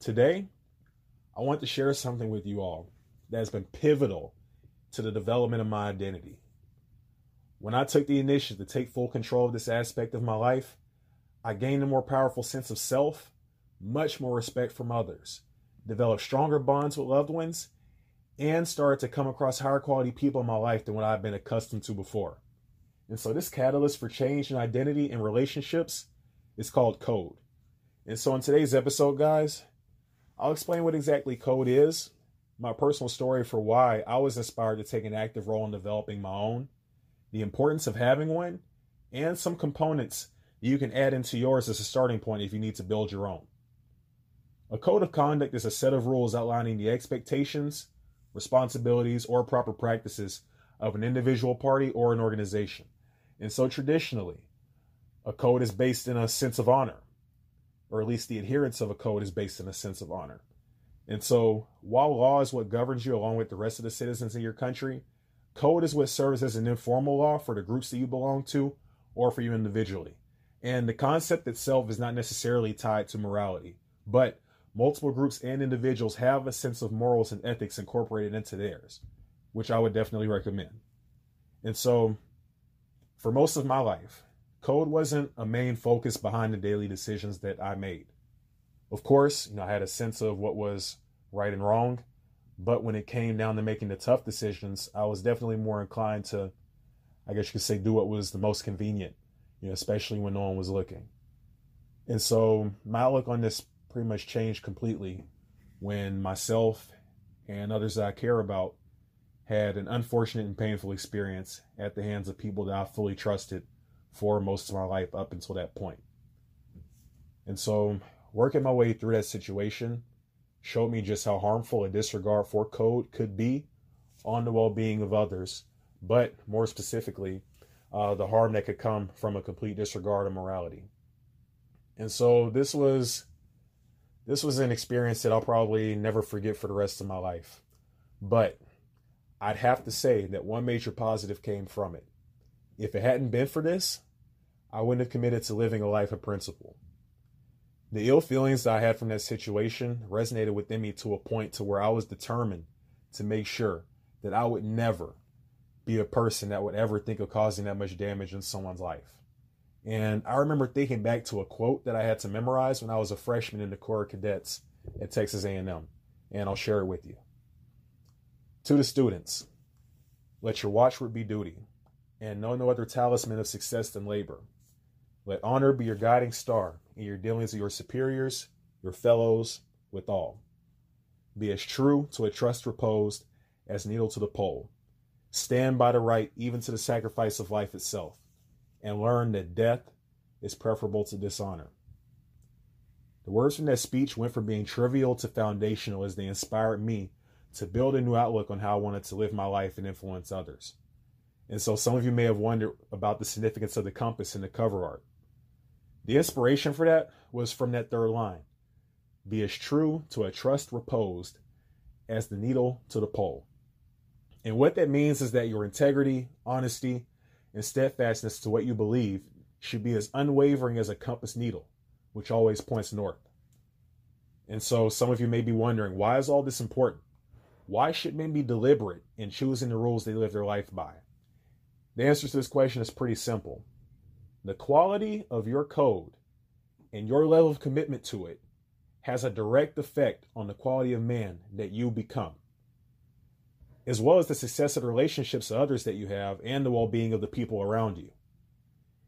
Today, I want to share something with you all that has been pivotal to the development of my identity. When I took the initiative to take full control of this aspect of my life, I gained a more powerful sense of self, much more respect from others, developed stronger bonds with loved ones, and started to come across higher quality people in my life than what I've been accustomed to before. And so, this catalyst for change in identity and relationships is called code. And so, in today's episode, guys, I'll explain what exactly code is, my personal story for why I was inspired to take an active role in developing my own, the importance of having one, and some components you can add into yours as a starting point if you need to build your own. A code of conduct is a set of rules outlining the expectations, responsibilities, or proper practices of an individual party or an organization. And so traditionally, a code is based in a sense of honor, or at least the adherence of a code is based in a sense of honor. And so, while law is what governs you along with the rest of the citizens in your country, code is what serves as an informal law for the groups that you belong to or for you individually. And the concept itself is not necessarily tied to morality, but multiple groups and individuals have a sense of morals and ethics incorporated into theirs, which I would definitely recommend. And so, for most of my life, code wasn't a main focus behind the daily decisions that I made. Of course, you know, I had a sense of what was right and wrong, but when it came down to making the tough decisions, I was definitely more inclined to, I guess you could say, do what was the most convenient, you know, especially when no one was looking. And so my outlook on this pretty much changed completely when myself and others that I care about had an unfortunate and painful experience at the hands of people that I fully trusted for most of my life up until that point. And so working my way through that situation showed me just how harmful a disregard for code could be on the well being of others, but more specifically, uh, the harm that could come from a complete disregard of morality. And so this was this was an experience that I'll probably never forget for the rest of my life. But I'd have to say that one major positive came from it. If it hadn't been for this, I wouldn't have committed to living a life of principle. The ill feelings that I had from that situation resonated within me to a point to where I was determined to make sure that I would never be a person that would ever think of causing that much damage in someone's life. And I remember thinking back to a quote that I had to memorize when I was a freshman in the Corps of Cadets at Texas A&M, and I'll share it with you. To the students, let your watchword be duty, and know no other talisman of success than labor. Let honor be your guiding star in your dealings with your superiors, your fellows, with all. Be as true to a trust reposed as needle to the pole. Stand by the right even to the sacrifice of life itself, and learn that death is preferable to dishonor. The words from that speech went from being trivial to foundational as they inspired me to build a new outlook on how I wanted to live my life and influence others. And so some of you may have wondered about the significance of the compass in the cover art. The inspiration for that was from that third line Be as true to a trust reposed as the needle to the pole. And what that means is that your integrity, honesty, and steadfastness to what you believe should be as unwavering as a compass needle, which always points north. And so some of you may be wondering, why is all this important? Why should men be deliberate in choosing the rules they live their life by? The answer to this question is pretty simple. The quality of your code and your level of commitment to it has a direct effect on the quality of man that you become, as well as the success of the relationships of others that you have and the well being of the people around you.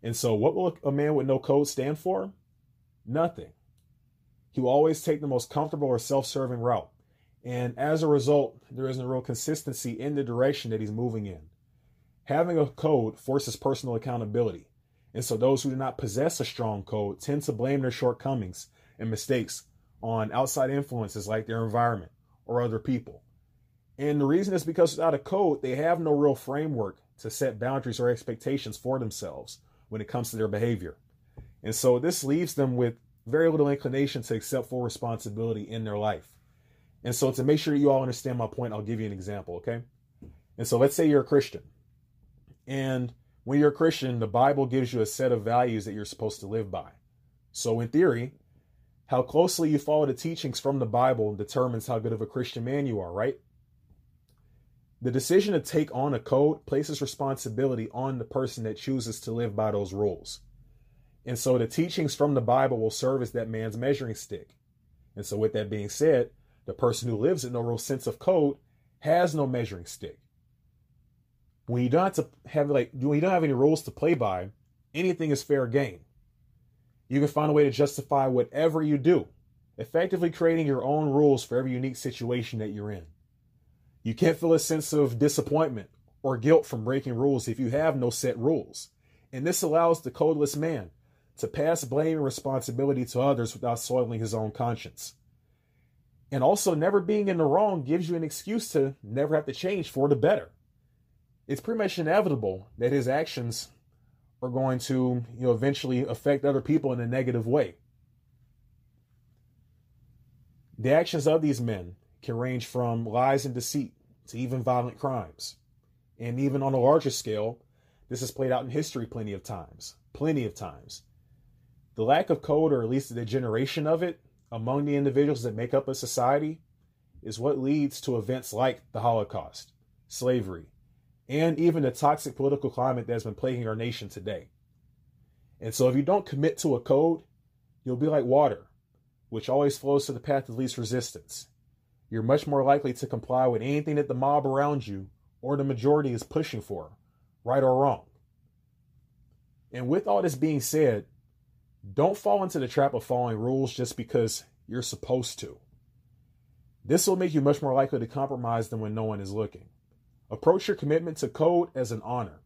And so, what will a man with no code stand for? Nothing. He will always take the most comfortable or self serving route. And as a result, there isn't a real consistency in the direction that he's moving in. Having a code forces personal accountability. And so those who do not possess a strong code tend to blame their shortcomings and mistakes on outside influences like their environment or other people. And the reason is because without a code, they have no real framework to set boundaries or expectations for themselves when it comes to their behavior. And so this leaves them with very little inclination to accept full responsibility in their life. And so to make sure you all understand my point, I'll give you an example, okay? And so let's say you're a Christian. And when you're a Christian, the Bible gives you a set of values that you're supposed to live by. So, in theory, How closely you follow the teachings from the Bible determines how good of a Christian man you are, right? The decision to take on a code places responsibility on the person that chooses to live by those rules. And so the teachings from the Bible will serve as that man's measuring stick. And so, with that being said, the person who lives in no real sense of code has no measuring stick. When you don't have to have like when you don't have any rules to play by, anything is fair game. You can find a way to justify whatever you do, effectively creating your own rules for every unique situation that you're in. You can't feel a sense of disappointment or guilt from breaking rules if you have no set rules. And this allows the codeless man to pass blame and responsibility to others without soiling his own conscience. And also, never being in the wrong gives you an excuse to never have to change for the better. It's pretty much inevitable that his actions are going to, you know, eventually affect other people in a negative way. The actions of these men can range from lies and deceit to even violent crimes. And even on a larger scale, this has played out in history plenty of times. Plenty of times. The lack of code, or at least the generation of it, among the individuals that make up a society is what leads to events like the Holocaust, slavery, and even the toxic political climate that has been plaguing our nation today. And so, if you don't commit to a code, you'll be like water, which always flows to the path of least resistance. You're much more likely to comply with anything that the mob around you or the majority is pushing for, right or wrong. And with all this being said, don't fall into the trap of following rules just because you're supposed to. This will make you much more likely to compromise than when no one is looking. Approach your commitment to code as an honor.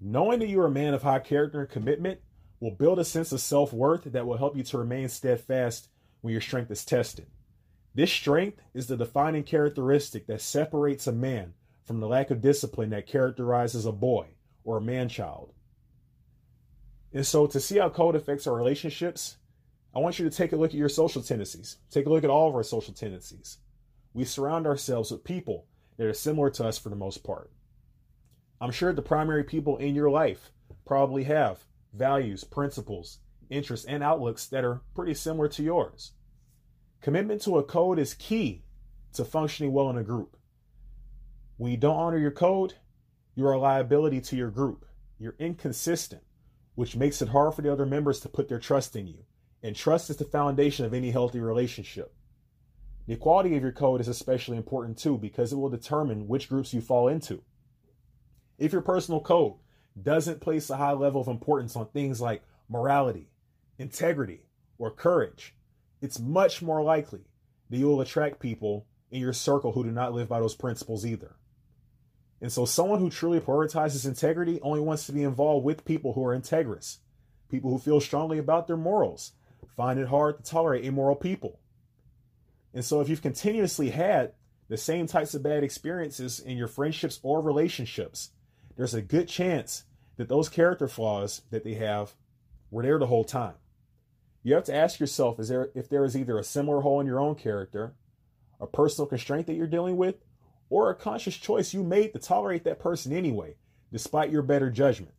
Knowing that you're a man of high character and commitment will build a sense of self worth that will help you to remain steadfast when your strength is tested. This strength is the defining characteristic that separates a man from the lack of discipline that characterizes a boy or a man child. And so, to see how code affects our relationships, I want you to take a look at your social tendencies. Take a look at all of our social tendencies. We surround ourselves with people that are similar to us for the most part. I'm sure the primary people in your life probably have values, principles, interests, and outlooks that are pretty similar to yours. Commitment to a code is key to functioning well in a group. When you don't honor your code, you're a liability to your group. You're inconsistent which makes it hard for the other members to put their trust in you. And trust is the foundation of any healthy relationship. The quality of your code is especially important too because it will determine which groups you fall into. If your personal code doesn't place a high level of importance on things like morality, integrity, or courage, it's much more likely that you will attract people in your circle who do not live by those principles either. And so, someone who truly prioritizes integrity only wants to be involved with people who are integrous, people who feel strongly about their morals, find it hard to tolerate immoral people. And so, if you've continuously had the same types of bad experiences in your friendships or relationships, there's a good chance that those character flaws that they have were there the whole time. You have to ask yourself is there if there is either a similar hole in your own character, a personal constraint that you're dealing with, or a conscious choice you made to tolerate that person anyway, despite your better judgment.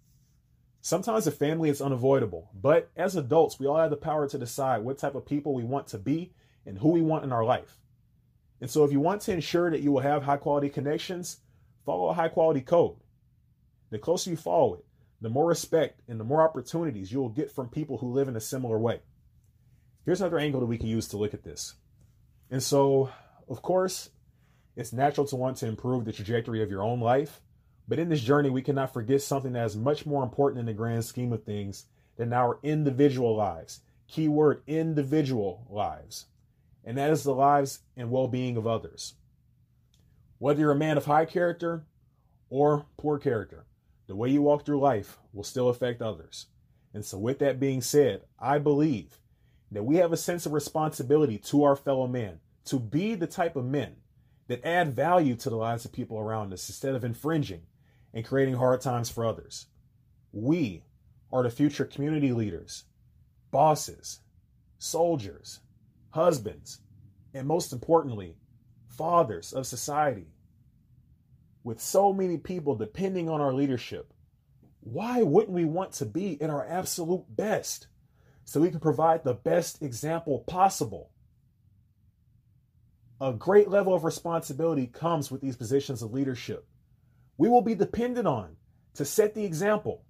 Sometimes a family is unavoidable, but as adults, we all have the power to decide what type of people we want to be and who we want in our life. And so, if you want to ensure that you will have high quality connections, follow a high quality code. The closer you follow it, the more respect and the more opportunities you will get from people who live in a similar way. Here's another angle that we can use to look at this. And so, of course, it's natural to want to improve the trajectory of your own life, but in this journey, we cannot forget something that is much more important in the grand scheme of things than our individual lives. Keyword individual lives. And that is the lives and well being of others. Whether you're a man of high character or poor character, the way you walk through life will still affect others. And so, with that being said, I believe that we have a sense of responsibility to our fellow man to be the type of men that add value to the lives of people around us instead of infringing and creating hard times for others. We are the future community leaders, bosses, soldiers, husbands, and most importantly, fathers of society. With so many people depending on our leadership, why wouldn't we want to be in our absolute best? so we can provide the best example possible. A great level of responsibility comes with these positions of leadership. We will be dependent on to set the example,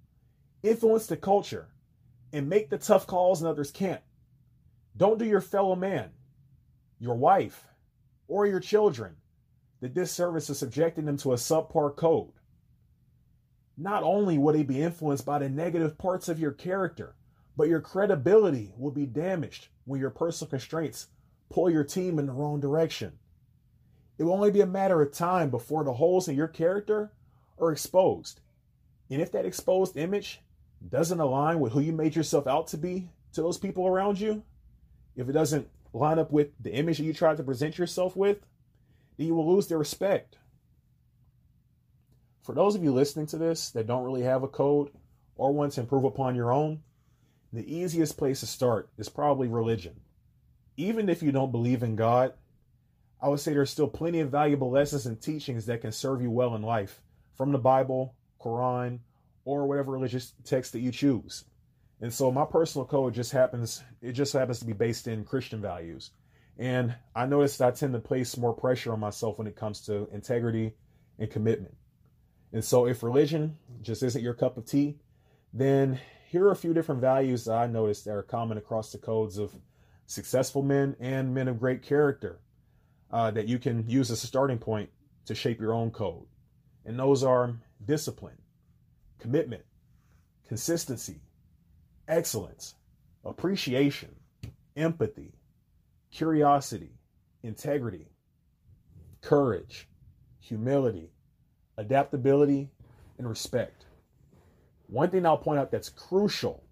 influence the culture, and make the tough calls and others can't. Don't do your fellow man, your wife, or your children the disservice of subjecting them to a subpar code. Not only will they be influenced by the negative parts of your character, but your credibility will be damaged when your personal constraints pull your team in the wrong direction. It will only be a matter of time before the holes in your character are exposed. And if that exposed image doesn't align with who you made yourself out to be to those people around you, if it doesn't line up with the image that you try to present yourself with, then you will lose their respect. For those of you listening to this that don't really have a code or want to improve upon your own, the easiest place to start is probably religion. Even if you don't believe in God, I would say there's still plenty of valuable lessons and teachings that can serve you well in life from the Bible, Quran, or whatever religious text that you choose. And so my personal code just happens it just happens to be based in Christian values. And I noticed I tend to place more pressure on myself when it comes to integrity and commitment. And so if religion just isn't your cup of tea, then here are a few different values that I noticed that are common across the codes of successful men and men of great character uh, that you can use as a starting point to shape your own code. And those are discipline, commitment, consistency, excellence, appreciation, empathy, curiosity, integrity, courage, humility, adaptability, and respect. One thing I'll point out that's crucial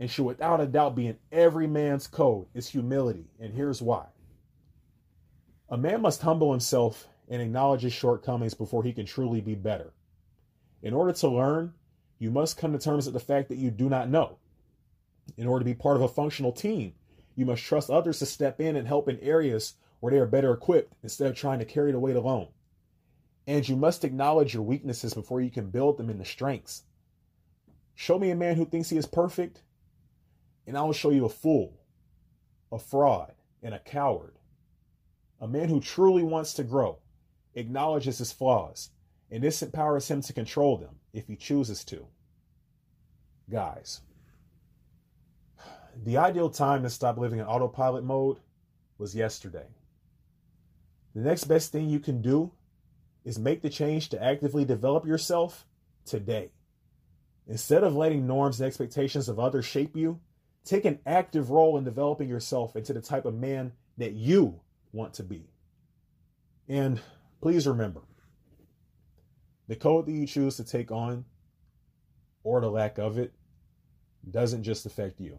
and should without a doubt be in every man's code is humility. And here's why. A man must humble himself and acknowledge his shortcomings before he can truly be better. In order to learn, you must come to terms with the fact that you do not know. In order to be part of a functional team, you must trust others to step in and help in areas where they are better equipped instead of trying to carry the weight alone. And you must acknowledge your weaknesses before you can build them into strengths. Show me a man who thinks he is perfect, and I will show you a fool, a fraud, and a coward. A man who truly wants to grow acknowledges his flaws, and this empowers him to control them if he chooses to. Guys, the ideal time to stop living in autopilot mode was yesterday. The next best thing you can do is make the change to actively develop yourself today. Instead of letting norms and expectations of others shape you, take an active role in developing yourself into the type of man that you want to be. And please remember the code that you choose to take on, or the lack of it, doesn't just affect you.